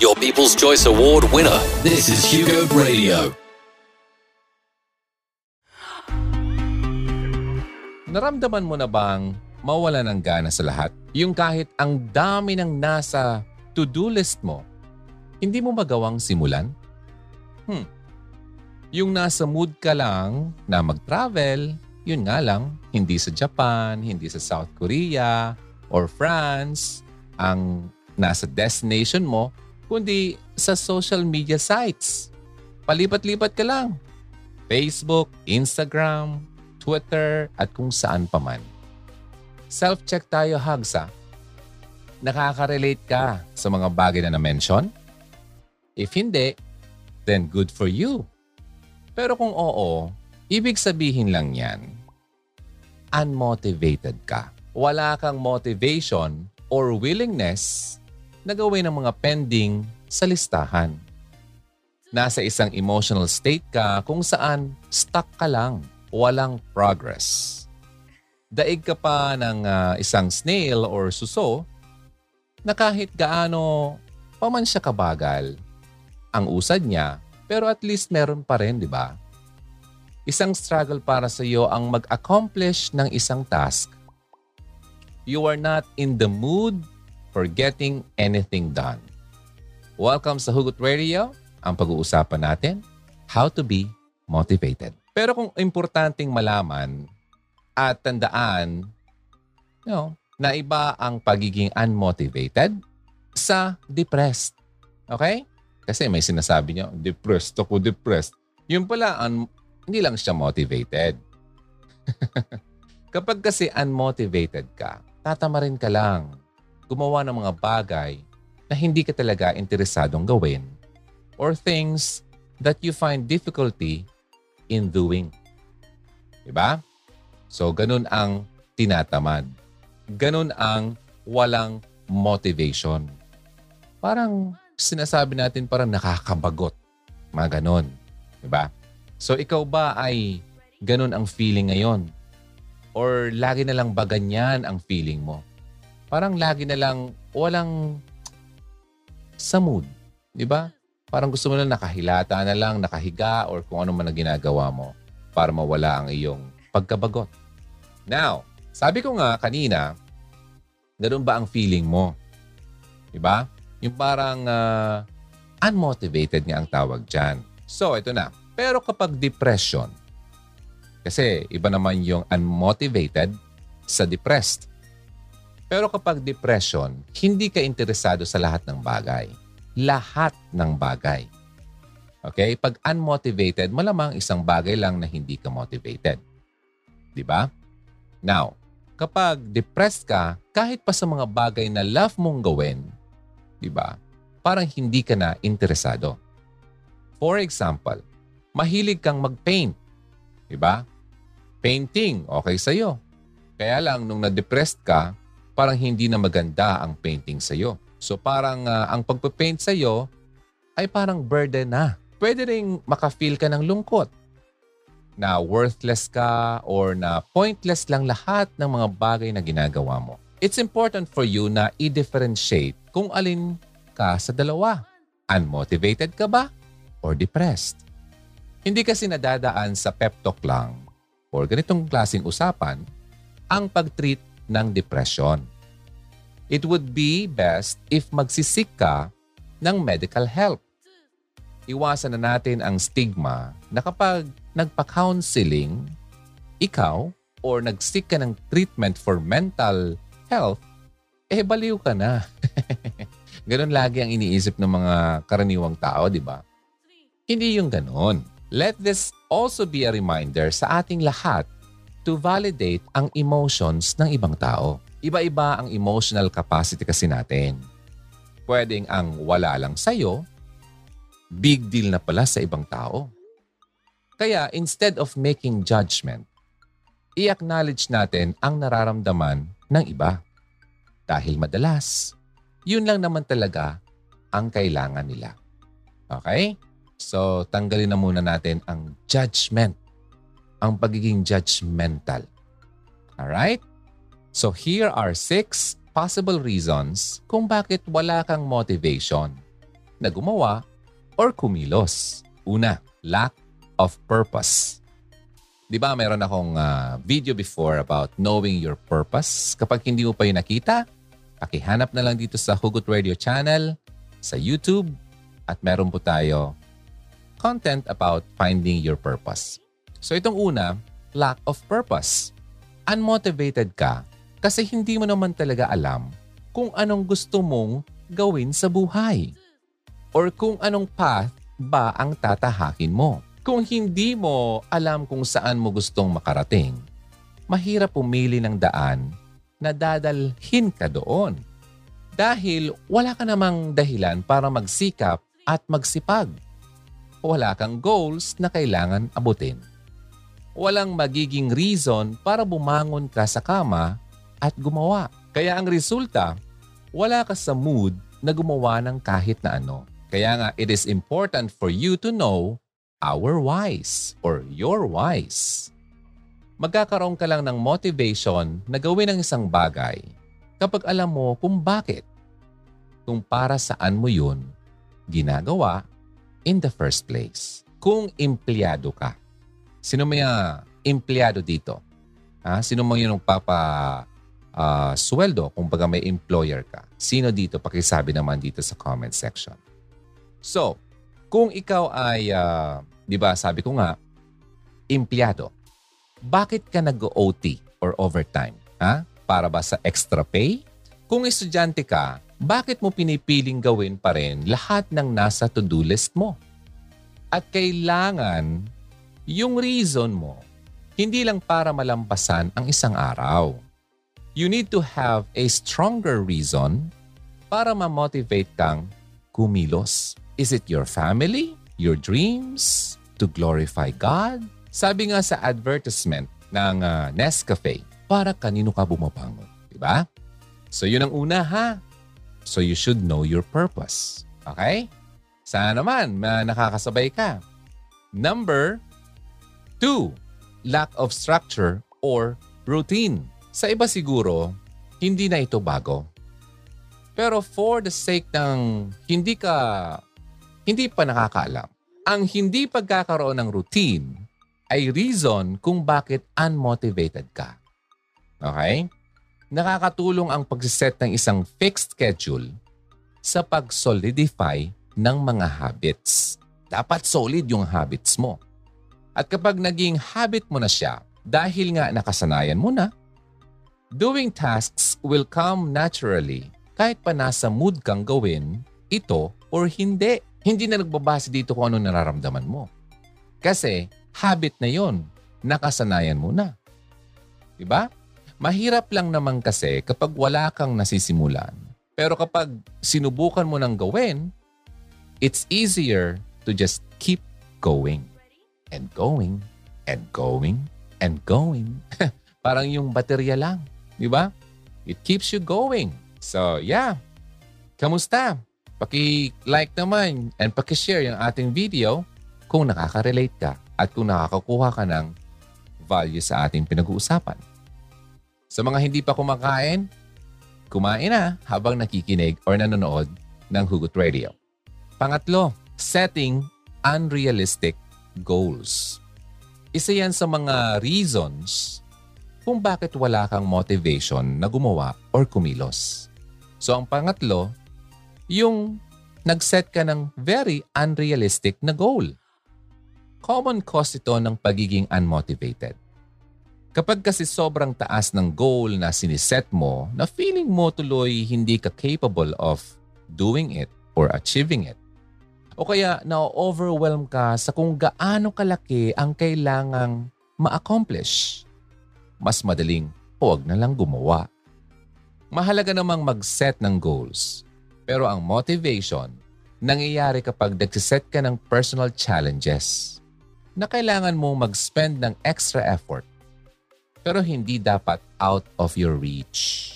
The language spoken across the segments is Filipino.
your People's Choice Award winner. This is Hugo Radio. Naramdaman mo na bang mawala ng gana sa lahat? Yung kahit ang dami ng nasa to-do list mo, hindi mo magawang simulan? Hmm. Yung nasa mood ka lang na mag-travel, yun nga lang, hindi sa Japan, hindi sa South Korea, or France, ang nasa destination mo, kundi sa social media sites. Palipat-lipat ka lang. Facebook, Instagram, Twitter, at kung saan pa man. Self-check tayo, Hagsa. Nakaka-relate ka sa mga bagay na na-mention? If hindi, then good for you. Pero kung oo, ibig sabihin lang yan, unmotivated ka. Wala kang motivation or willingness na gawin ang mga pending sa listahan. Nasa isang emotional state ka kung saan stuck ka lang, walang progress. Daig ka pa ng uh, isang snail or suso na kahit gaano paman siya kabagal, ang usad niya, pero at least meron pa rin, di ba? Isang struggle para sa iyo ang mag-accomplish ng isang task. You are not in the mood for getting anything done. Welcome sa Hugot Radio. Ang pag-uusapan natin, how to be motivated. Pero kung importanteng malaman at tandaan, you know, na iba ang pagiging unmotivated sa depressed. Okay? Kasi may sinasabi niyo, depressed ako, depressed. Yung pala, un- hindi lang siya motivated. Kapag kasi unmotivated ka, tatamarin ka lang gumawa ng mga bagay na hindi ka talaga interesadong gawin or things that you find difficulty in doing. Diba? So, ganun ang tinatamad. Ganun ang walang motivation. Parang sinasabi natin parang nakakabagot. Mga ganun. Diba? So, ikaw ba ay ganun ang feeling ngayon? Or lagi na lang ba ganyan ang feeling mo? Parang lagi na lang walang sa mood. Di ba? Parang gusto mo na nakahilata na lang, nakahiga, or kung ano man ang ginagawa mo para mawala ang iyong pagkabagot. Now, sabi ko nga kanina, ganun ba ang feeling mo? Di ba? Yung parang uh, unmotivated nga ang tawag dyan. So, ito na. Pero kapag depression, kasi iba naman yung unmotivated sa depressed. Pero kapag depression, hindi ka interesado sa lahat ng bagay. Lahat ng bagay. Okay? Pag unmotivated, malamang isang bagay lang na hindi ka motivated. Di ba? Now, kapag depressed ka, kahit pa sa mga bagay na love mong gawin, di ba? Parang hindi ka na interesado. For example, mahilig kang mag-paint. Di ba? Painting, okay sa'yo. Kaya lang, nung na-depressed ka, parang hindi na maganda ang painting sa iyo. So parang uh, ang pagpe-paint sa iyo ay parang burden na. Pwede ring maka-feel ka ng lungkot na worthless ka or na pointless lang lahat ng mga bagay na ginagawa mo. It's important for you na i-differentiate kung alin ka sa dalawa. Unmotivated ka ba or depressed? Hindi kasi nadadaan sa pep talk lang or ganitong klaseng usapan ang pag-treat ng depression. It would be best if magsisik ka ng medical help. Iwasan na natin ang stigma na kapag nagpa-counseling, ikaw or nagsik ka ng treatment for mental health, eh baliw ka na. ganon lagi ang iniisip ng mga karaniwang tao, di ba? Hindi yung ganon. Let this also be a reminder sa ating lahat to validate ang emotions ng ibang tao. Iba-iba ang emotional capacity kasi natin. Pwedeng ang wala lang sa'yo, big deal na pala sa ibang tao. Kaya instead of making judgment, i-acknowledge natin ang nararamdaman ng iba. Dahil madalas, yun lang naman talaga ang kailangan nila. Okay? So, tanggalin na muna natin ang judgment ang pagiging judgmental. Alright? So here are six possible reasons kung bakit wala kang motivation. na gumawa or kumilos. Una, lack of purpose. Di ba mayroon akong uh, video before about knowing your purpose? Kapag hindi mo pa yung nakita, pakihanap na lang dito sa Hugot Radio channel, sa YouTube, at meron po tayo content about finding your purpose. So itong una, lack of purpose. Unmotivated ka kasi hindi mo naman talaga alam kung anong gusto mong gawin sa buhay or kung anong path ba ang tatahakin mo. Kung hindi mo alam kung saan mo gustong makarating, mahirap pumili ng daan na dadalhin ka doon. Dahil wala ka namang dahilan para magsikap at magsipag. Wala kang goals na kailangan abutin. Walang magiging reason para bumangon ka sa kama at gumawa. Kaya ang resulta, wala ka sa mood na gumawa ng kahit na ano. Kaya nga, it is important for you to know our whys or your whys. Magkakaroon ka lang ng motivation na gawin ang isang bagay kapag alam mo kung bakit. Kung para saan mo yun ginagawa in the first place. Kung empleyado ka. Sino may uh, empleyado dito? Ha? Sino mo yung papa uh, sweldo kung baga may employer ka? Sino dito? Pakisabi naman dito sa comment section. So, kung ikaw ay uh, Di ba sabi ko nga, empleyado. Bakit ka nag-OT or overtime? Ha? Para ba sa extra pay? Kung estudyante ka, bakit mo pinipiling gawin pa rin lahat ng nasa to-do list mo? At kailangan yung reason mo, hindi lang para malampasan ang isang araw. You need to have a stronger reason para ma-motivate kang kumilos. Is it your family? Your dreams? to glorify God? Sabi nga sa advertisement ng uh, Nescafe, para kanino ka bumabangon. Diba? So yun ang una ha. So you should know your purpose. Okay? Sana naman uh, nakakasabay ka. Number two, lack of structure or routine. Sa iba siguro, hindi na ito bago. Pero for the sake ng hindi ka hindi pa nakakaalam, ang hindi pagkakaroon ng routine ay reason kung bakit unmotivated ka. Okay? Nakakatulong ang pagsiset ng isang fixed schedule sa pag-solidify ng mga habits. Dapat solid yung habits mo. At kapag naging habit mo na siya, dahil nga nakasanayan mo na, doing tasks will come naturally kahit pa nasa mood kang gawin ito or hindi. Hindi na nagbabase dito kung ano nararamdaman mo. Kasi habit na yon, nakasanayan mo na. Diba? Mahirap lang naman kasi kapag wala kang nasisimulan. Pero kapag sinubukan mo nang gawin, it's easier to just keep going and going and going and going. Parang yung baterya lang. Di ba? It keeps you going. So, yeah. Kamusta? Paki-like naman and paki-share yung ating video kung nakaka-relate ka at kung nakakakuha ka ng value sa ating pinag-uusapan. Sa mga hindi pa kumakain, kumain na habang nakikinig or nanonood ng Hugot Radio. Pangatlo, setting unrealistic goals. Isa yan sa mga reasons kung bakit wala kang motivation na gumawa or kumilos. So ang pangatlo, yung nag-set ka ng very unrealistic na goal. Common cause ito ng pagiging unmotivated. Kapag kasi sobrang taas ng goal na siniset mo na feeling mo tuloy hindi ka capable of doing it or achieving it. O kaya na-overwhelm ka sa kung gaano kalaki ang kailangang ma-accomplish. Mas madaling huwag na lang gumawa. Mahalaga namang mag-set ng goals pero ang motivation, nangyayari kapag nagsiset ka ng personal challenges na kailangan mo mag-spend ng extra effort pero hindi dapat out of your reach.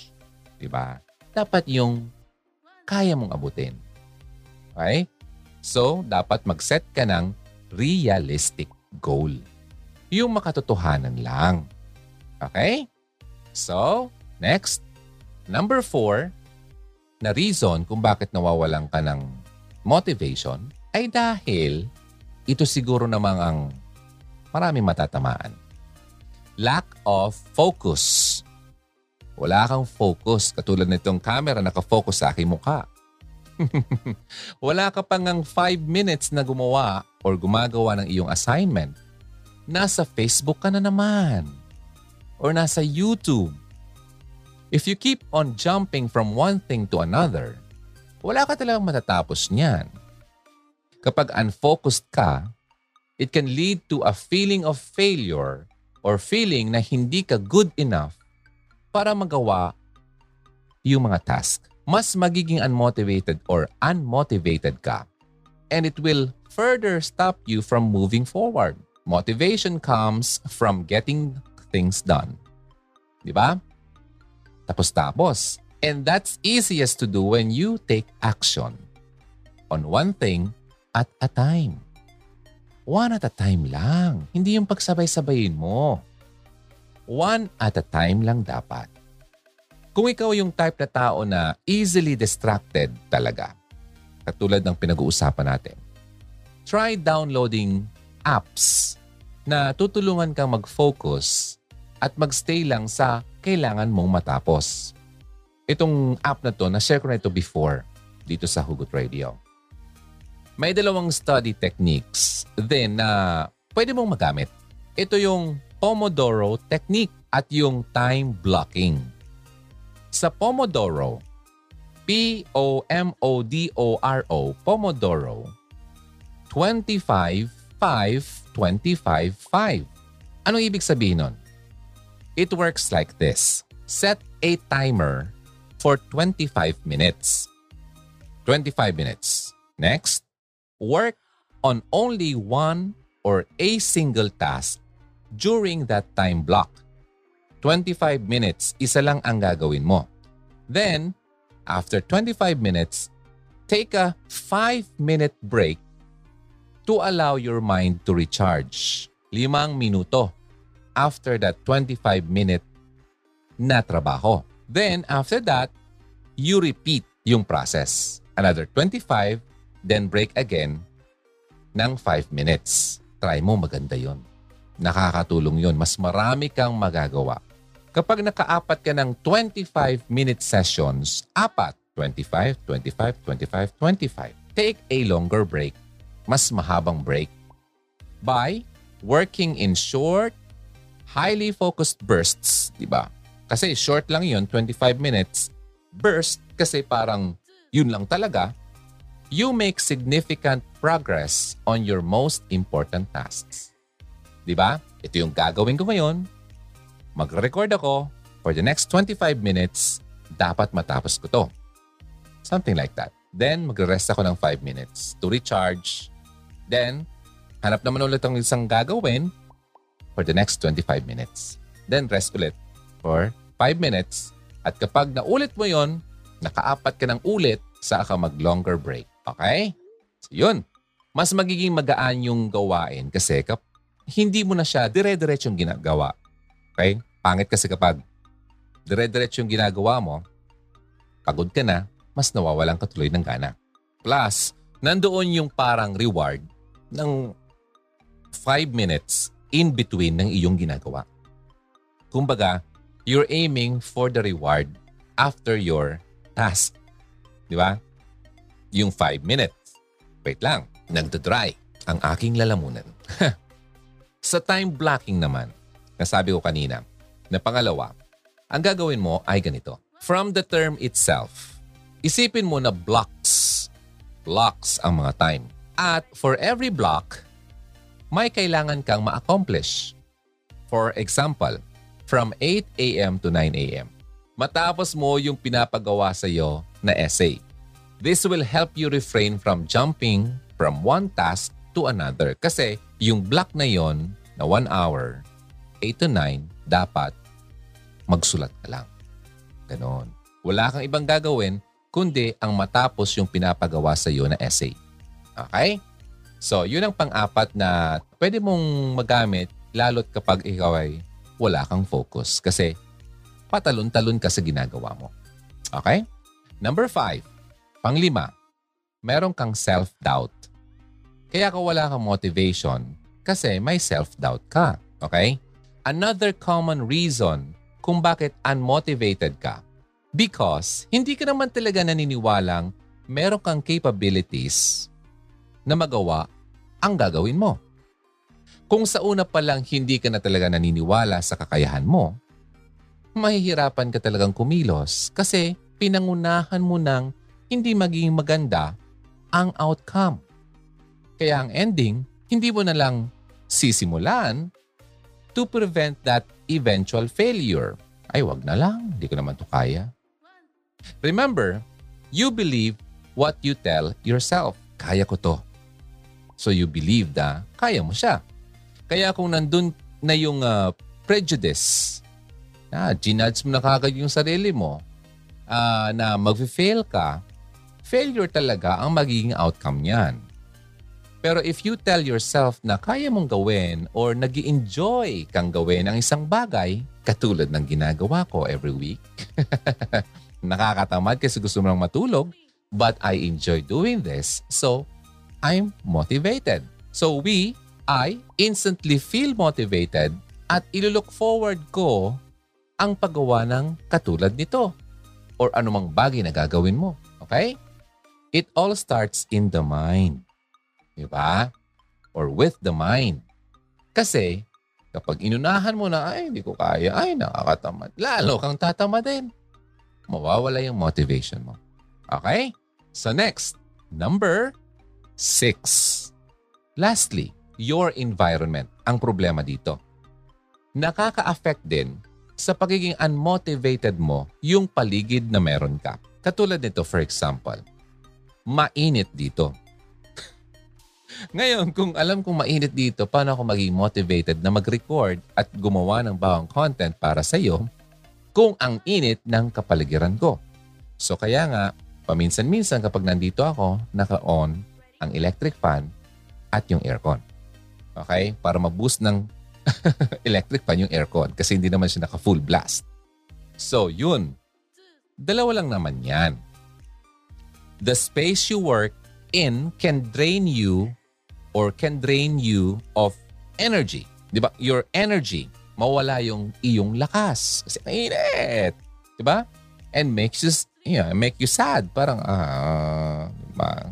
Diba? Dapat yung kaya mong abutin. Okay? So, dapat mag-set ka ng realistic goal. Yung makatotohanan lang. Okay? So, next. Number four, na reason kung bakit nawawalan ka ng motivation ay dahil ito siguro namang ang marami matatamaan. Lack of focus. Wala kang focus. Katulad nitong camera nakafocus sa aking mukha. Wala ka pang ang 5 minutes na gumawa or gumagawa ng iyong assignment. Nasa Facebook ka na naman. Or nasa YouTube. If you keep on jumping from one thing to another, wala ka talagang matatapos niyan. Kapag unfocused ka, it can lead to a feeling of failure or feeling na hindi ka good enough para magawa yung mga task. Mas magiging unmotivated or unmotivated ka and it will further stop you from moving forward. Motivation comes from getting things done. Di ba? Tapos-tapos. And that's easiest to do when you take action on one thing at a time. One at a time lang. Hindi yung pagsabay-sabayin mo. One at a time lang dapat. Kung ikaw yung type na tao na easily distracted talaga, katulad ng pinag-uusapan natin, try downloading apps na tutulungan kang mag-focus at magstay lang sa kailangan mong matapos. Itong app na to, na-share ko na ito before dito sa Hugot Radio. May dalawang study techniques din na pwede mong magamit. Ito yung Pomodoro technique at yung time blocking. Sa Pomodoro, P-O-M-O-D-O-R-O, Pomodoro, 25, 5, 25, 5. Anong ibig sabihin nun? It works like this. Set a timer for 25 minutes. 25 minutes. Next, work on only one or a single task during that time block. 25 minutes, isa lang ang gagawin mo. Then, after 25 minutes, take a 5-minute break to allow your mind to recharge. Limang minuto after that 25-minute na trabaho. Then, after that, you repeat yung process. Another 25 then break again ng 5 minutes. Try mo, maganda yon. Nakakatulong yon. Mas marami kang magagawa. Kapag nakaapat ka ng 25-minute sessions, apat, 25, 25, 25, 25. Take a longer break, mas mahabang break, by working in short, highly focused bursts, di ba? Kasi short lang yon 25 minutes. Burst, kasi parang yun lang talaga, you make significant progress on your most important tasks. Di ba? Ito yung gagawin ko ngayon. Magre-record ako for the next 25 minutes. Dapat matapos ko to. Something like that. Then, magre-rest ako ng 5 minutes to recharge. Then, hanap naman ulit ang isang gagawin for the next 25 minutes. Then, rest ulit for 5 minutes. At kapag naulit mo yon, nakaapat ka ng ulit, saka ka mag-longer break. Okay? So, yun. Mas magiging magaan yung gawain kasi kap hindi mo na siya dire-diretsong ginagawa. Okay? Pangit kasi kapag dire-diretso yung ginagawa mo, pagod ka na, mas nawawalan ka tuloy ng gana. Plus, nandoon yung parang reward ng 5 minutes in between ng iyong ginagawa. Kumbaga, you're aiming for the reward after your task. Di ba? yung 5 minutes. Wait lang, nagdadry ang aking lalamunan. Sa time blocking naman, nasabi ko kanina, na pangalawa, ang gagawin mo ay ganito. From the term itself, isipin mo na blocks. Blocks ang mga time. At for every block, may kailangan kang ma-accomplish. For example, from 8 a.m. to 9 a.m. Matapos mo yung pinapagawa sa iyo na essay. This will help you refrain from jumping from one task to another. Kasi yung block na yon na 1 hour, 8 to 9, dapat magsulat ka lang. Ganon. Wala kang ibang gagawin kundi ang matapos yung pinapagawa sa iyo na essay. Okay? So, yun ang pang-apat na pwede mong magamit lalo't kapag ikaw ay wala kang focus kasi patalon-talon ka sa ginagawa mo. Okay? Number five, Panglima, meron kang self-doubt. Kaya ka wala kang motivation kasi may self-doubt ka. Okay? Another common reason kung bakit unmotivated ka. Because hindi ka naman talaga naniniwalang meron kang capabilities na magawa ang gagawin mo. Kung sa una pa lang hindi ka na talaga naniniwala sa kakayahan mo, mahihirapan ka talagang kumilos kasi pinangunahan mo ng hindi magiging maganda ang outcome. Kaya ang ending, hindi mo na lang sisimulan to prevent that eventual failure. Ay, wag na lang. Hindi ko naman to kaya. Remember, you believe what you tell yourself. Kaya ko to. So you believe na kaya mo siya. Kaya kung nandun na yung uh, prejudice, na ginudge mo na kagad yung sarili mo, uh, na mag-fail ka, failure talaga ang magiging outcome niyan. Pero if you tell yourself na kaya mong gawin or nag enjoy kang gawin ang isang bagay, katulad ng ginagawa ko every week, nakakatamad kasi gusto mo lang matulog, but I enjoy doing this, so I'm motivated. So we I instantly feel motivated at ilulook forward ko ang paggawa ng katulad nito or anumang bagay na gagawin mo. Okay? It all starts in the mind. Diba? Or with the mind. Kasi kapag inunahan mo na, ay, hindi ko kaya, ay, nakakatamad. Lalo kang tatamad din. Mawawala yung motivation mo. Okay? So next, number six. Lastly, your environment ang problema dito. Nakaka-affect din sa pagiging unmotivated mo yung paligid na meron ka. Katulad nito, for example, mainit dito. Ngayon, kung alam kong mainit dito, paano ako maging motivated na mag-record at gumawa ng bawang content para sa iyo kung ang init ng kapaligiran ko? So kaya nga, paminsan-minsan kapag nandito ako, naka-on ang electric fan at yung aircon. Okay? Para ma-boost ng electric fan yung aircon kasi hindi naman siya naka-full blast. So, yun. Dalawa lang naman yan. The space you work in can drain you or can drain you of energy. Di ba? Your energy. Mawala yung iyong lakas. Kasi mainit. Di ba? And makes you, yeah, make you sad. Parang, ah, di ba?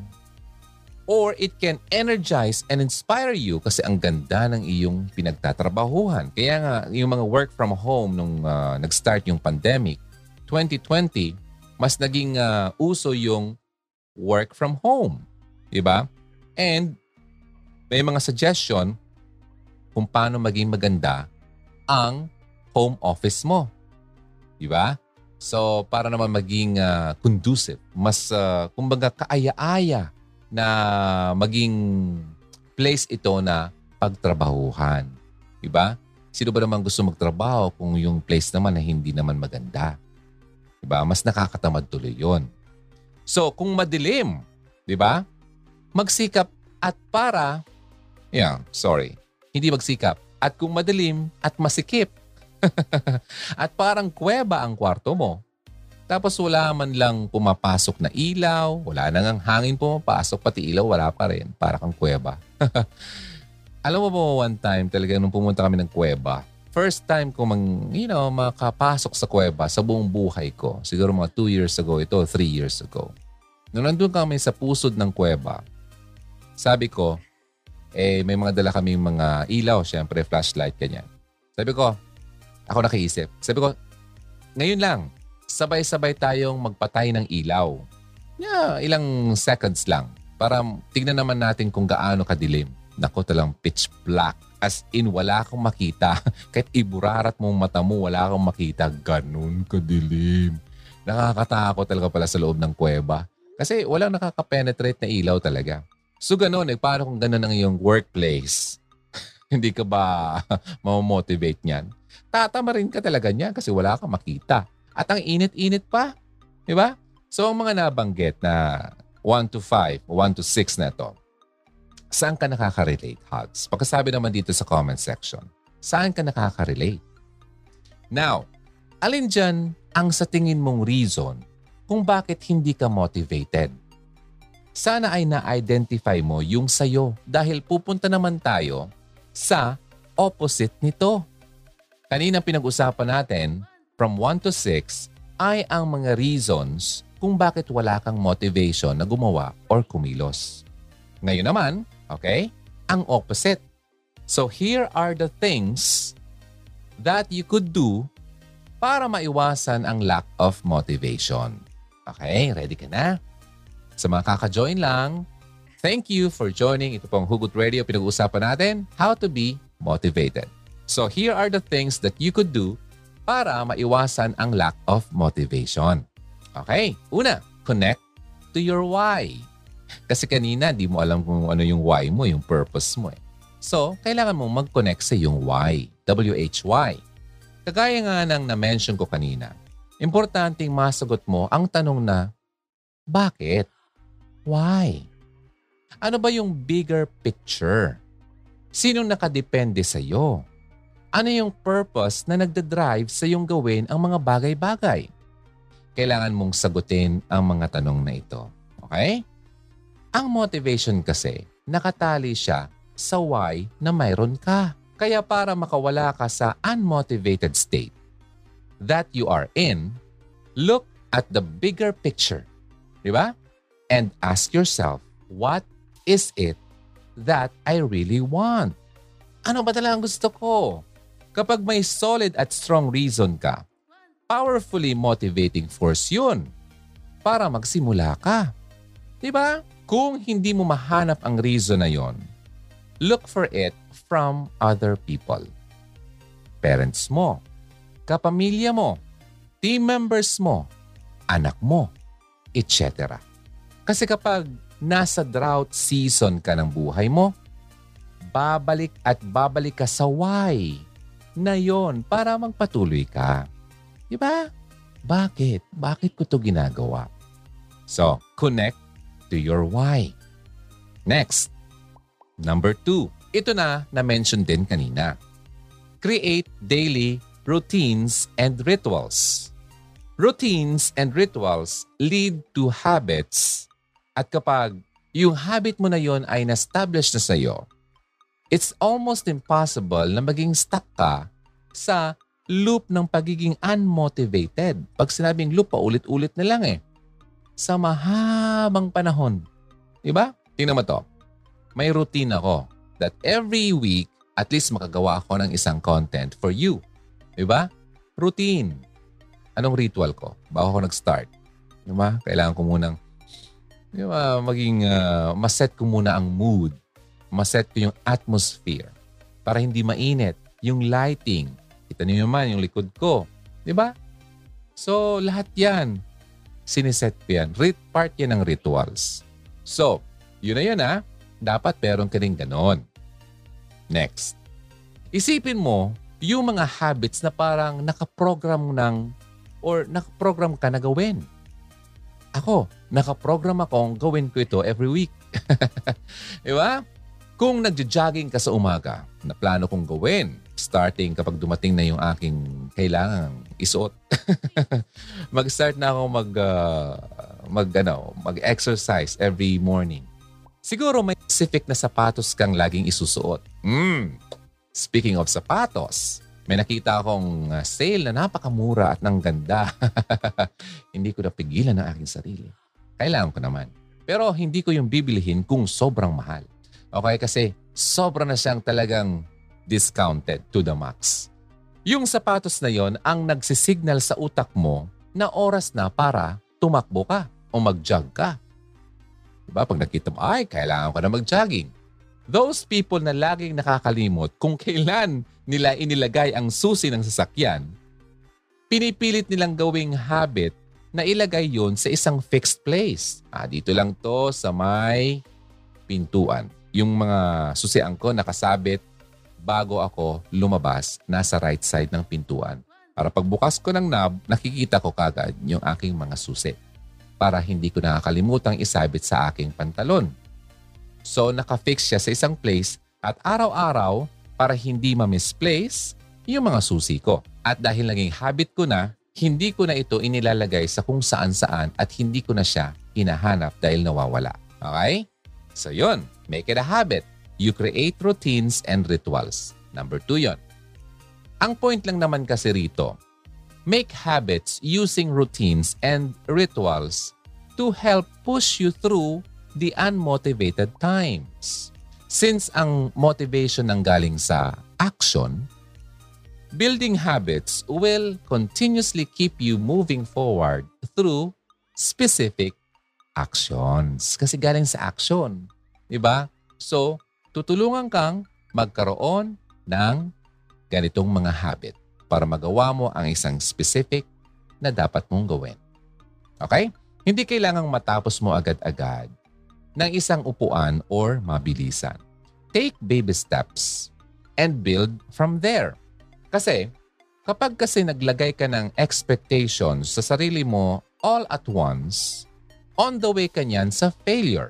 or it can energize and inspire you kasi ang ganda ng iyong pinagtatrabahuhan. Kaya nga, yung mga work from home nung uh, nag-start yung pandemic, 2020, mas naging uh, uso yung work from home. Diba? And may mga suggestion kung paano maging maganda ang home office mo. Diba? So, para naman maging uh, conducive, mas, uh, kumbaga, kaaya-aya na maging place ito na pagtrabahuhan. Diba? Sino ba naman gusto magtrabaho kung yung place naman na hindi naman maganda? Diba? Mas nakakatamad tuloy yon. So, kung madilim, di ba? Magsikap at para, yeah, sorry, hindi magsikap. At kung madilim at masikip, at parang kuweba ang kwarto mo, tapos wala man lang pumapasok na ilaw, wala nang hangin pumapasok, pati ilaw wala pa rin, para kang kuweba. Alam mo ba one time talaga nung pumunta kami ng kuweba, first time ko mang, you know, makapasok sa kuweba sa buong buhay ko. Siguro mga two years ago ito, three years ago. Nung nandun kami sa pusod ng kuweba, sabi ko, eh may mga dala kaming mga ilaw, syempre flashlight, ganyan. Sabi ko, ako nakiisip. Sabi ko, ngayon lang, sabay-sabay tayong magpatay ng ilaw. Yeah, ilang seconds lang para tignan naman natin kung gaano kadilim. Nako talang pitch black. As in, wala kang makita. Kahit iburarat mong mata mo, wala kang makita. Ganun kadilim. Nakakatakot talaga pala sa loob ng kuweba. Kasi walang nakaka-penetrate na ilaw talaga. So ganun, eh, paano kung ganun ang iyong workplace? Hindi ka ba mamotivate niyan? Tatama rin ka talaga niyan kasi wala kang makita. At ang init-init pa. Di ba? So ang mga nabanggit na 1 to 5, 1 to 6 na to, saan ka nakaka-relate, Hugs? Pagkasabi naman dito sa comment section, saan ka nakaka-relate? Now, alin dyan ang sa tingin mong reason kung bakit hindi ka motivated? Sana ay na-identify mo yung sayo dahil pupunta naman tayo sa opposite nito. Kanina pinag-usapan natin, from 1 to 6, ay ang mga reasons kung bakit wala kang motivation na gumawa or kumilos. Ngayon naman, okay, ang opposite. So here are the things that you could do para maiwasan ang lack of motivation. Okay, ready ka na? Sa mga kaka-join lang, thank you for joining. Ito pong Hugot Radio. Pinag-uusapan natin how to be motivated. So here are the things that you could do para maiwasan ang lack of motivation. Okay, una, connect to your why. Kasi kanina, di mo alam kung ano yung why mo, yung purpose mo. Eh. So, kailangan mong mag-connect sa yung why. W-H-Y. Kagaya nga ng na-mention ko kanina, importanteng masagot mo ang tanong na, bakit? Why? Ano ba yung bigger picture? Sinong nakadepende sa iyo? Ano yung purpose na nagda-drive sa iyong gawin ang mga bagay-bagay? Kailangan mong sagutin ang mga tanong na ito. Okay? Ang motivation kasi, nakatali siya sa why na mayroon ka. Kaya para makawala ka sa unmotivated state that you are in, look at the bigger picture. Di ba? And ask yourself, what is it that I really want? Ano ba talaga ang gusto ko? Kapag may solid at strong reason ka, powerfully motivating force yun para magsimula ka. Diba? Kung hindi mo mahanap ang reason na yon, look for it from other people. Parents mo, kapamilya mo, team members mo, anak mo, etc. Kasi kapag nasa drought season ka ng buhay mo, babalik at babalik ka sa why na yon para magpatuloy ka. Diba? Bakit? Bakit ko to ginagawa? So, connect to your why. Next, number two. Ito na na-mention din kanina. Create daily routines and rituals. Routines and rituals lead to habits at kapag yung habit mo na yon ay na-establish na sa'yo, it's almost impossible na maging stuck ka sa loop ng pagiging unmotivated. Pag sinabing loop, paulit-ulit na lang eh. Sa mahabang panahon. Diba? Tingnan mo to. May routine ako that every week, at least makagawa ako ng isang content for you. Diba? Routine. Anong ritual ko? Bago ako nag-start. Diba? Kailangan ko munang Di ba, maging uh, maset ko muna ang mood. Maset ko yung atmosphere para hindi mainit. Yung lighting. Kita niyo naman yung likod ko. Di ba? So, lahat yan. Siniset ko yan. Part yan ng rituals. So, yun na yun ha. Dapat meron ka rin ganon. Next. Isipin mo yung mga habits na parang nakaprogram ng or nakaprogram ka na gawin. Ako, nakaprogram akong gawin ko ito every week. Di ba? Kung nagja-jogging ka sa umaga, na plano kong gawin, starting kapag dumating na yung aking kailangan isuot. Mag-start na ako mag, uh, mag, ano, mag-exercise every morning. Siguro may specific na sapatos kang laging isusuot. Mm. Speaking of sapatos, may nakita akong uh, sale na napakamura at nang ganda. hindi ko napigilan ang aking sarili. Kailangan ko naman. Pero hindi ko yung bibilihin kung sobrang mahal. Okay, kasi sobra na siyang talagang discounted to the max. Yung sapatos na yon ang nagsisignal sa utak mo na oras na para tumakbo ka o mag-jog ka. Diba? Pag nakita mo, ay, kailangan ko na mag-jogging Those people na laging nakakalimot kung kailan nila inilagay ang susi ng sasakyan, pinipilit nilang gawing habit na ilagay yon sa isang fixed place. Ah, dito lang to sa may pintuan. Yung mga susian ko nakasabit bago ako lumabas nasa right side ng pintuan. Para pagbukas ko ng knob, nakikita ko kagad yung aking mga susi. Para hindi ko nakakalimutang isabit sa aking pantalon So nakafix siya sa isang place at araw-araw para hindi ma-misplace yung mga susi ko. At dahil naging habit ko na, hindi ko na ito inilalagay sa kung saan-saan at hindi ko na siya hinahanap dahil nawawala. Okay? So yun, make it a habit. You create routines and rituals. Number two yon. Ang point lang naman kasi rito, make habits using routines and rituals to help push you through the unmotivated times. Since ang motivation ang galing sa action, building habits will continuously keep you moving forward through specific actions. Kasi galing sa action. Diba? So, tutulungan kang magkaroon ng ganitong mga habit para magawa mo ang isang specific na dapat mong gawin. Okay? Hindi kailangang matapos mo agad-agad ng isang upuan or mabilisan. Take baby steps and build from there. Kasi kapag kasi naglagay ka ng expectations sa sarili mo all at once, on the way ka niyan sa failure.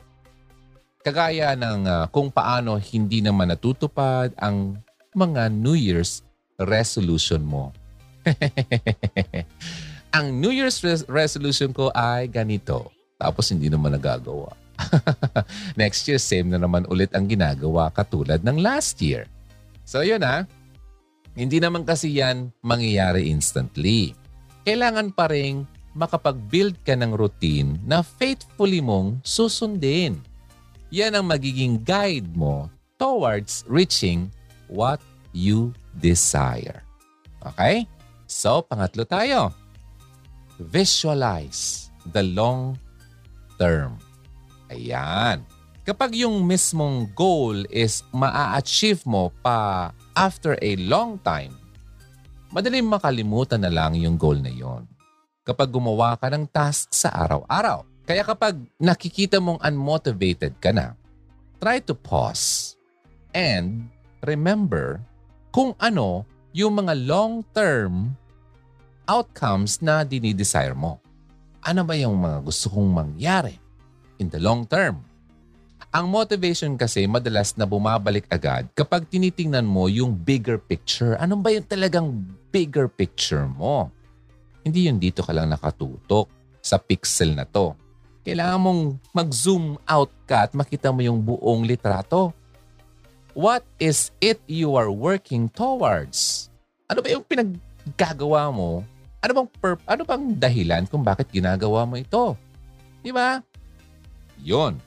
Kagaya ng uh, kung paano hindi naman natutupad ang mga New Year's resolution mo. ang New Year's res- resolution ko ay ganito. Tapos hindi naman nagagawa. Next year, same na naman ulit ang ginagawa katulad ng last year. So yun ha, hindi naman kasi yan mangyayari instantly. Kailangan pa rin makapag-build ka ng routine na faithfully mong susundin. Yan ang magiging guide mo towards reaching what you desire. Okay? So, pangatlo tayo. Visualize the long term. Ayan. Kapag yung mismong goal is maa-achieve mo pa after a long time, madaling makalimutan na lang yung goal na yon kapag gumawa ka ng task sa araw-araw. Kaya kapag nakikita mong unmotivated ka na, try to pause and remember kung ano yung mga long-term outcomes na dinidesire mo. Ano ba yung mga gusto kong mangyari in the long term? Ang motivation kasi madalas na bumabalik agad kapag tinitingnan mo yung bigger picture. Ano ba yung talagang bigger picture mo? Hindi yun dito ka lang nakatutok sa pixel na to. Kailangan mong mag-zoom out ka at makita mo yung buong litrato. What is it you are working towards? Ano ba yung pinaggagawa mo? Ano bang perp- ano bang dahilan kung bakit ginagawa mo ito? Di ba? Yon.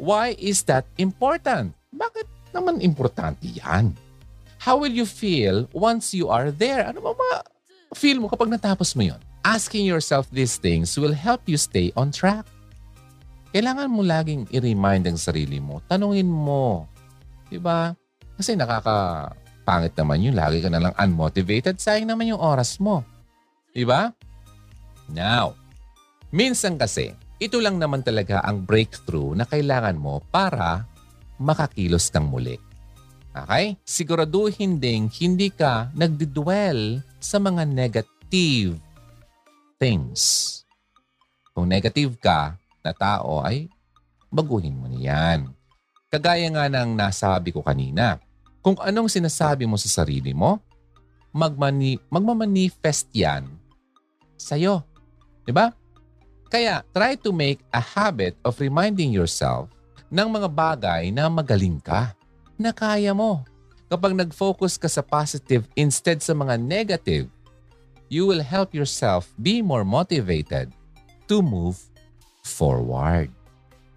Why is that important? Bakit naman importante yan? How will you feel once you are there? Ano ba ma feel mo kapag natapos mo yon? Asking yourself these things will help you stay on track. Kailangan mo laging i-remind ang sarili mo. Tanungin mo. Diba? Kasi nakakapangit naman yun. Lagi ka na lang unmotivated. Sayang naman yung oras mo. Diba? Now, minsan kasi, ito lang naman talaga ang breakthrough na kailangan mo para makakilos kang muli. Okay? Siguraduhin ding hindi ka nagdidwell sa mga negative things. Kung negative ka na tao ay baguhin mo niyan. Kagaya nga ng nasabi ko kanina, kung anong sinasabi mo sa sarili mo, magmani- magmamanifest yan sa'yo. Diba? Kaya try to make a habit of reminding yourself ng mga bagay na magaling ka, na kaya mo. Kapag nag-focus ka sa positive instead sa mga negative, you will help yourself be more motivated to move forward.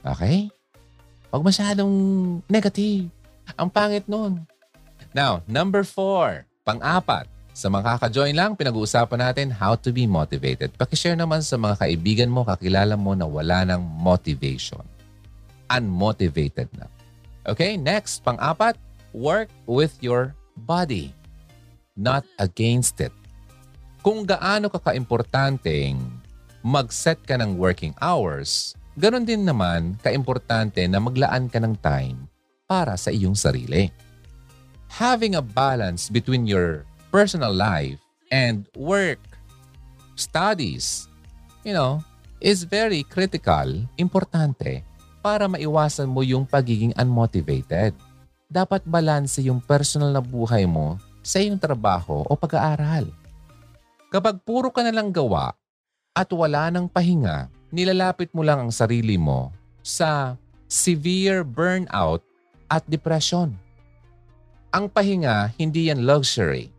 Okay? Huwag masyadong negative. Ang pangit nun. Now, number four, pang-apat. Sa mga kaka-join lang, pinag-uusapan natin how to be motivated. Pakishare naman sa mga kaibigan mo, kakilala mo na wala ng motivation. Unmotivated na. Okay, next, pang-apat, work with your body, not against it. Kung gaano ka kaimportanteng mag-set ka ng working hours, ganun din naman kaimportante na maglaan ka ng time para sa iyong sarili. Having a balance between your personal life and work, studies, you know, is very critical, importante para maiwasan mo yung pagiging unmotivated. Dapat balanse yung personal na buhay mo sa iyong trabaho o pag-aaral. Kapag puro ka na lang gawa at wala ng pahinga, nilalapit mo lang ang sarili mo sa severe burnout at depression. Ang pahinga, hindi yan luxury.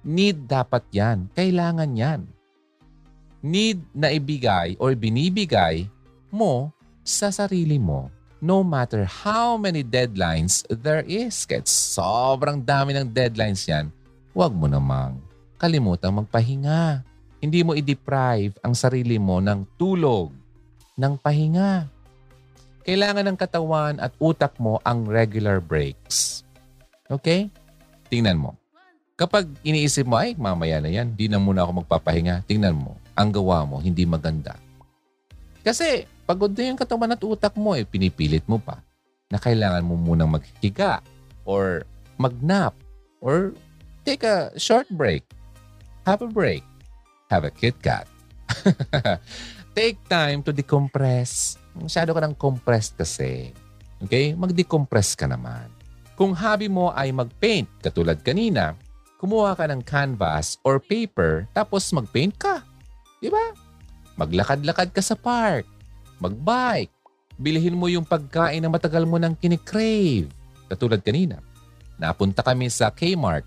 Need dapat yan. Kailangan yan. Need na ibigay or binibigay mo sa sarili mo no matter how many deadlines there is. Kahit sobrang dami ng deadlines yan, huwag mo namang kalimutang magpahinga. Hindi mo i-deprive ang sarili mo ng tulog, ng pahinga. Kailangan ng katawan at utak mo ang regular breaks. Okay? Tingnan mo. Kapag iniisip mo, ay, mamaya na yan, di na muna ako magpapahinga. Tingnan mo, ang gawa mo, hindi maganda. Kasi, pagod na yung katawan at utak mo, eh, pinipilit mo pa na kailangan mo munang maghiga or magnap or take a short break. Have a break. Have a Kit Kat. take time to decompress. Masyado ka ng compressed kasi. Okay? Mag-decompress ka naman. Kung hobby mo ay mag-paint, katulad kanina, kumuha ka ng canvas or paper tapos mag-paint ka. Di ba? Maglakad-lakad ka sa park. Mag-bike. Bilhin mo yung pagkain na matagal mo nang kinikrave. Katulad kanina. Napunta kami sa Kmart.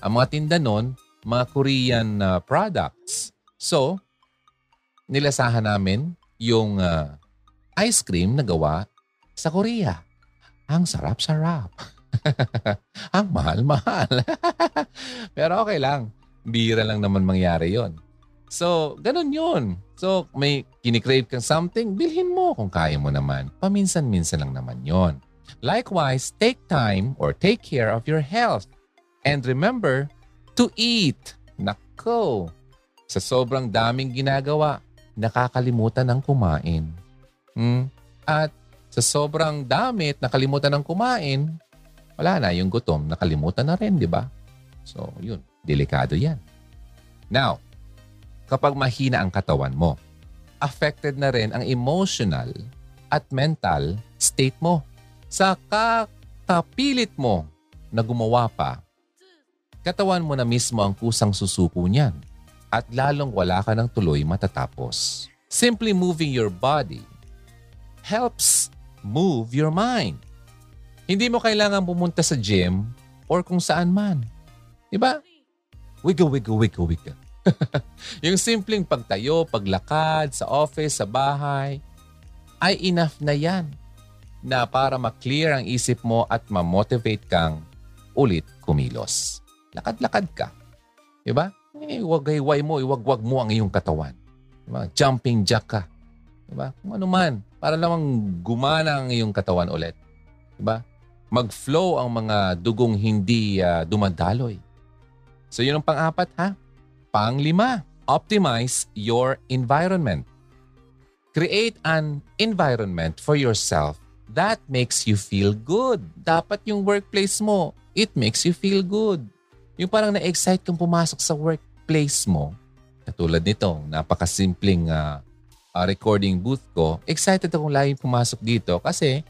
Ang mga tinda nun, mga Korean uh, products. So, nilasahan namin yung uh, ice cream na gawa sa Korea. Ang sarap-sarap. ang mahal-mahal. Pero okay lang. Bira lang naman mangyari yon. So, ganun yun. So, may kinikrave kang something, bilhin mo kung kaya mo naman. Paminsan-minsan lang naman yon. Likewise, take time or take care of your health. And remember to eat. Nako, sa sobrang daming ginagawa, nakakalimutan ng kumain. Hmm? At sa sobrang dami at nakalimutan ng kumain, wala na yung gutom, nakalimutan na rin, di ba? So, yun, delikado yan. Now, kapag mahina ang katawan mo, affected na rin ang emotional at mental state mo. Sa kakapilit mo na gumawa pa, katawan mo na mismo ang kusang susuko niyan at lalong wala ka ng tuloy matatapos. Simply moving your body helps move your mind. Hindi mo kailangan pumunta sa gym or kung saan man. Diba? Wiggle, wiggle, wiggle, wiggle. yung simpleng pagtayo, paglakad sa office, sa bahay, ay enough na yan na para ma-clear ang isip mo at ma-motivate kang ulit kumilos. Lakad-lakad ka. Diba? Eh, wagayway mo, iwagwag mo ang iyong katawan. Diba? Jumping jack ka. Diba? Kung ano man, para lamang gumana ang iyong katawan ulit. Diba? Mag-flow ang mga dugong hindi uh, dumadaloy. So yun ang pang-apat ha. Panglima, optimize your environment. Create an environment for yourself that makes you feel good. Dapat yung workplace mo, it makes you feel good. Yung parang na-excite kang pumasok sa workplace mo, katulad nito, napakasimpleng uh, uh, recording booth ko, excited akong laging pumasok dito kasi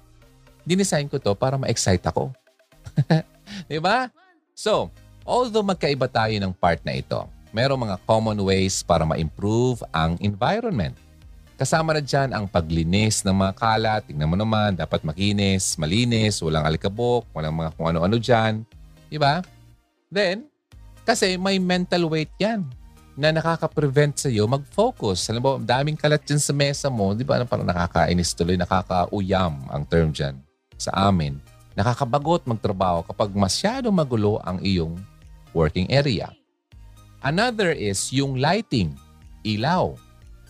dinesign ko to para ma-excite ako. Di ba? So, although magkaiba tayo ng part na ito, merong mga common ways para ma-improve ang environment. Kasama na dyan ang paglinis ng mga kalat. Tingnan mo naman, dapat makinis, malinis, walang alikabok, walang mga kung ano-ano dyan. Diba? Then, kasi may mental weight yan na nakaka-prevent sa iyo mag-focus. Alam mo, daming kalat dyan sa mesa mo, di ba? Parang nakakainis tuloy, nakakauyam ang term dyan sa amin. Nakakabagot magtrabaho kapag masyado magulo ang iyong working area. Another is yung lighting, ilaw.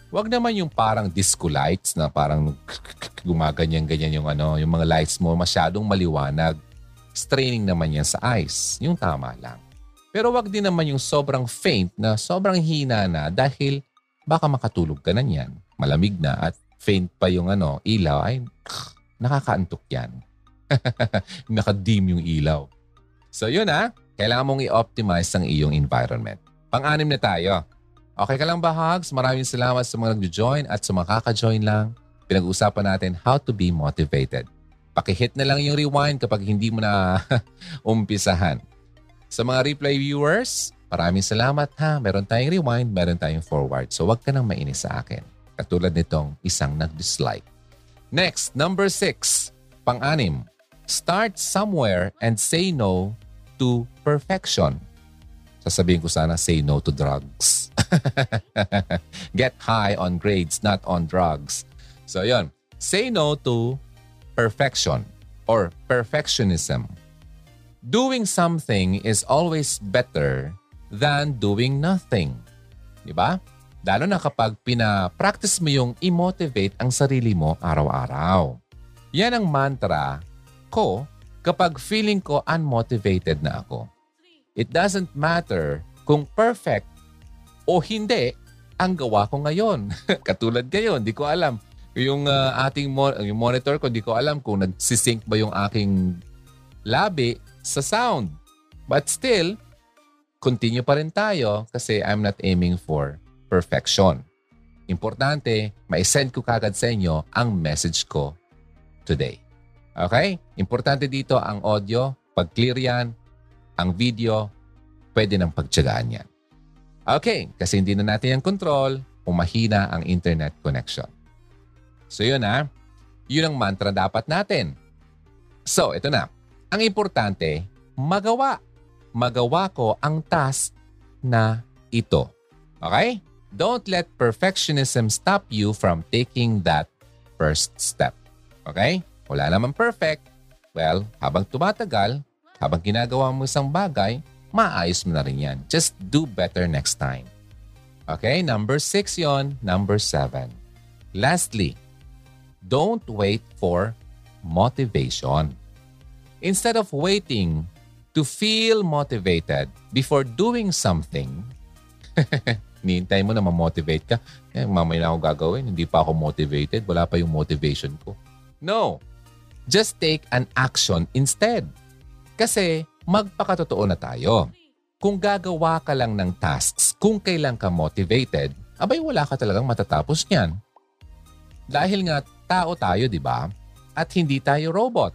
Huwag naman yung parang disco lights na parang gumaganyan-ganyan yung ano, yung mga lights mo masyadong maliwanag. Straining naman yan sa eyes. Yung tama lang. Pero wag din naman yung sobrang faint na sobrang hina na dahil baka makatulog ka na niyan. Malamig na at faint pa yung ano, ilaw ay nakakaantok yan. Nakadim yung ilaw. So yun ah, kailangan mong i-optimize ang iyong environment. Pang-anim na tayo. Okay ka lang ba, Hugs? Maraming salamat sa mga nag-join at sa mga kaka-join lang. Pinag-usapan natin how to be motivated. Pakihit na lang yung rewind kapag hindi mo na umpisahan. Sa mga replay viewers, maraming salamat ha. Meron tayong rewind, meron tayong forward. So wag ka nang mainis sa akin. Katulad nitong isang nag-dislike. Next, number six, pang-anim. Start somewhere and say no to perfection. Sasabihin ko sana, say no to drugs. Get high on grades, not on drugs. So, yon. Say no to perfection or perfectionism. Doing something is always better than doing nothing. Di ba? Lalo na kapag pina-practice mo yung i-motivate ang sarili mo araw-araw. Yan ang mantra ko kapag feeling ko unmotivated na ako. It doesn't matter kung perfect o hindi ang gawa ko ngayon. Katulad ngayon, di ko alam. Yung uh, ating mo- yung monitor ko, di ko alam kung nagsisync ba yung aking labi sa sound. But still, continue pa rin tayo kasi I'm not aiming for perfection. Importante, ma-send ko kagad sa inyo ang message ko today. Okay? Importante dito ang audio. Pag clear yan, ang video, pwede nang pagtsagaan yan. Okay, kasi hindi na natin yung control kung mahina ang internet connection. So yun ha, yun ang mantra dapat natin. So ito na, ang importante, magawa. Magawa ko ang task na ito. Okay? Don't let perfectionism stop you from taking that first step. Okay? Wala naman perfect. Well, habang tumatagal, habang ginagawa mo isang bagay, maayos mo na rin yan. Just do better next time. Okay, number six yon. Number seven. Lastly, don't wait for motivation. Instead of waiting to feel motivated before doing something, nihintay mo na ma-motivate ka. Eh, mamaya na ako gagawin. Hindi pa ako motivated. Wala pa yung motivation ko. No. Just take an action instead. Kasi magpakatotoo na tayo. Kung gagawa ka lang ng tasks kung kailan ka motivated, abay wala ka talagang matatapos niyan. Dahil nga tao tayo, di ba? At hindi tayo robot.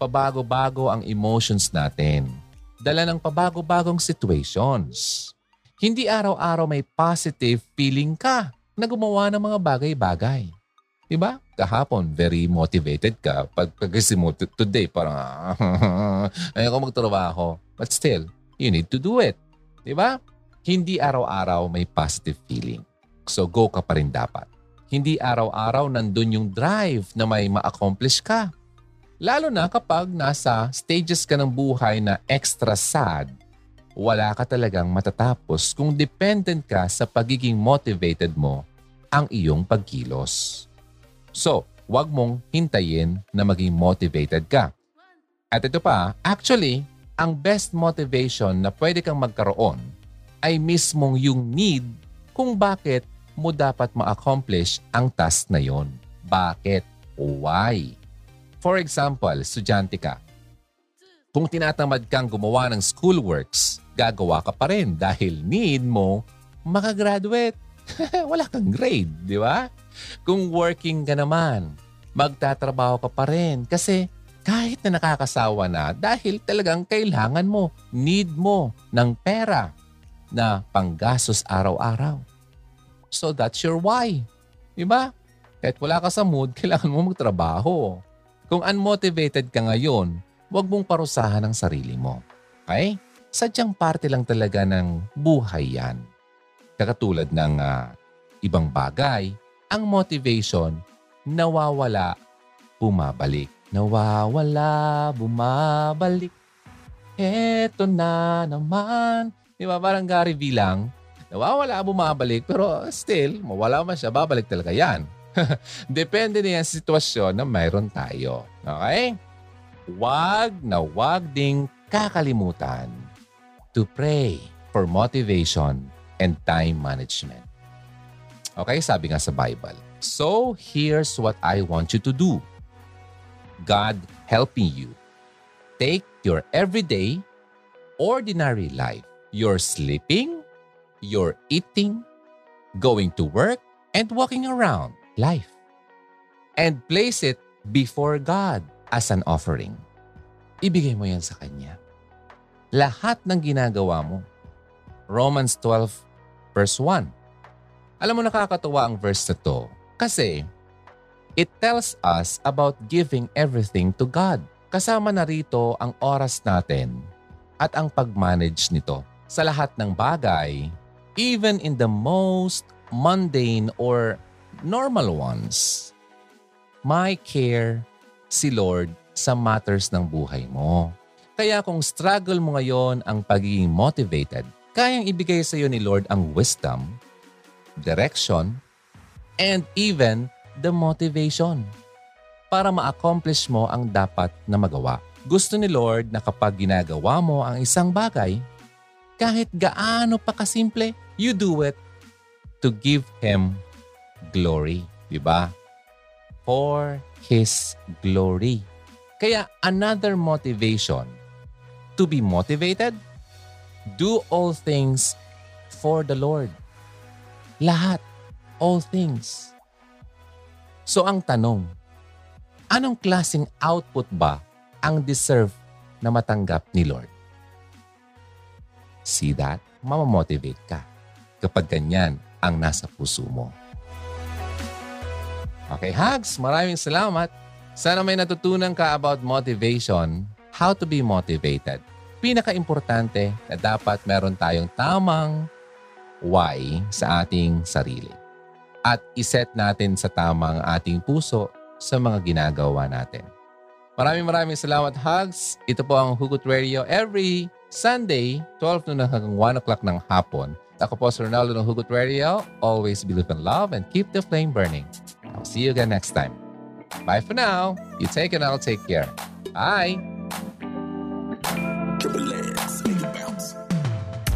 Pabago-bago ang emotions natin. Dala ng pabago-bagong situations. Hindi araw-araw may positive feeling ka na gumawa ng mga bagay-bagay. Diba? Kahapon, very motivated ka. Pag pagising mo today, parang, ayaw ko magtrabaho. But still, you need to do it. Diba? Hindi araw-araw may positive feeling. So go ka pa rin dapat. Hindi araw-araw nandun yung drive na may ma-accomplish ka. Lalo na kapag nasa stages ka ng buhay na extra sad, wala ka talagang matatapos kung dependent ka sa pagiging motivated mo ang iyong pagkilos. So, wag mong hintayin na maging motivated ka. At ito pa, actually, ang best motivation na pwede kang magkaroon ay mismong yung need kung bakit mo dapat ma-accomplish ang task na yon. Bakit? Why? For example, estudyante ka. Kung tinatamad kang gumawa ng schoolworks, gagawa ka pa rin dahil need mo makagraduate. Wala kang grade, di ba? Kung working ka naman, magtatrabaho ka pa rin kasi kahit na nakakasawa na dahil talagang kailangan mo, need mo ng pera na panggastos araw-araw. So that's your why. Di ba? Kahit wala ka sa mood, kailangan mo magtrabaho. Kung unmotivated ka ngayon, huwag mong parusahan ang sarili mo. Okay? Sadyang parte lang talaga ng buhay yan. Kakatulad ng uh, ibang bagay, ang motivation nawawala, bumabalik. Nawawala, bumabalik. Eto na naman. Di ba? Parang Gary V lang. Nawawala, bumabalik. Pero still, mawala man siya, babalik talaga yan. Depende na yan sa sitwasyon na mayroon tayo. Okay? Wag na wag ding kakalimutan to pray for motivation and time management. Okay, sabi nga sa Bible. So, here's what I want you to do. God helping you. Take your everyday, ordinary life. You're sleeping, you're eating, going to work, and walking around life. And place it before God as an offering. Ibigay mo yan sa Kanya. Lahat ng ginagawa mo. Romans 12 verse 1 alam mo nakakatuwa ang verse na to kasi It tells us about giving everything to God. Kasama na rito ang oras natin at ang pag-manage nito sa lahat ng bagay, even in the most mundane or normal ones. My care si Lord sa matters ng buhay mo. Kaya kung struggle mo ngayon ang pagiging motivated, kayang ibigay sa iyo ni Lord ang wisdom, direction, and even the motivation para ma-accomplish mo ang dapat na magawa. Gusto ni Lord na kapag ginagawa mo ang isang bagay, kahit gaano pa kasimple, you do it to give Him glory. Diba? For His glory. Kaya another motivation to be motivated, do all things for the Lord. Lahat. All things. So ang tanong, anong klaseng output ba ang deserve na matanggap ni Lord? See that? Mamamotivate ka kapag ganyan ang nasa puso mo. Okay, Hugs, maraming salamat. Sana may natutunan ka about motivation, how to be motivated. Pinaka-importante na dapat meron tayong tamang why sa ating sarili at iset natin sa tamang ating puso sa mga ginagawa natin. Maraming maraming salamat, Hugs. Ito po ang Hugot Radio every Sunday, 12 noon hanggang 1 o'clock ng hapon. Ako po si Ronaldo ng Hugot Radio. Always believe in love and keep the flame burning. I'll see you again next time. Bye for now. You take and I'll take care. Bye!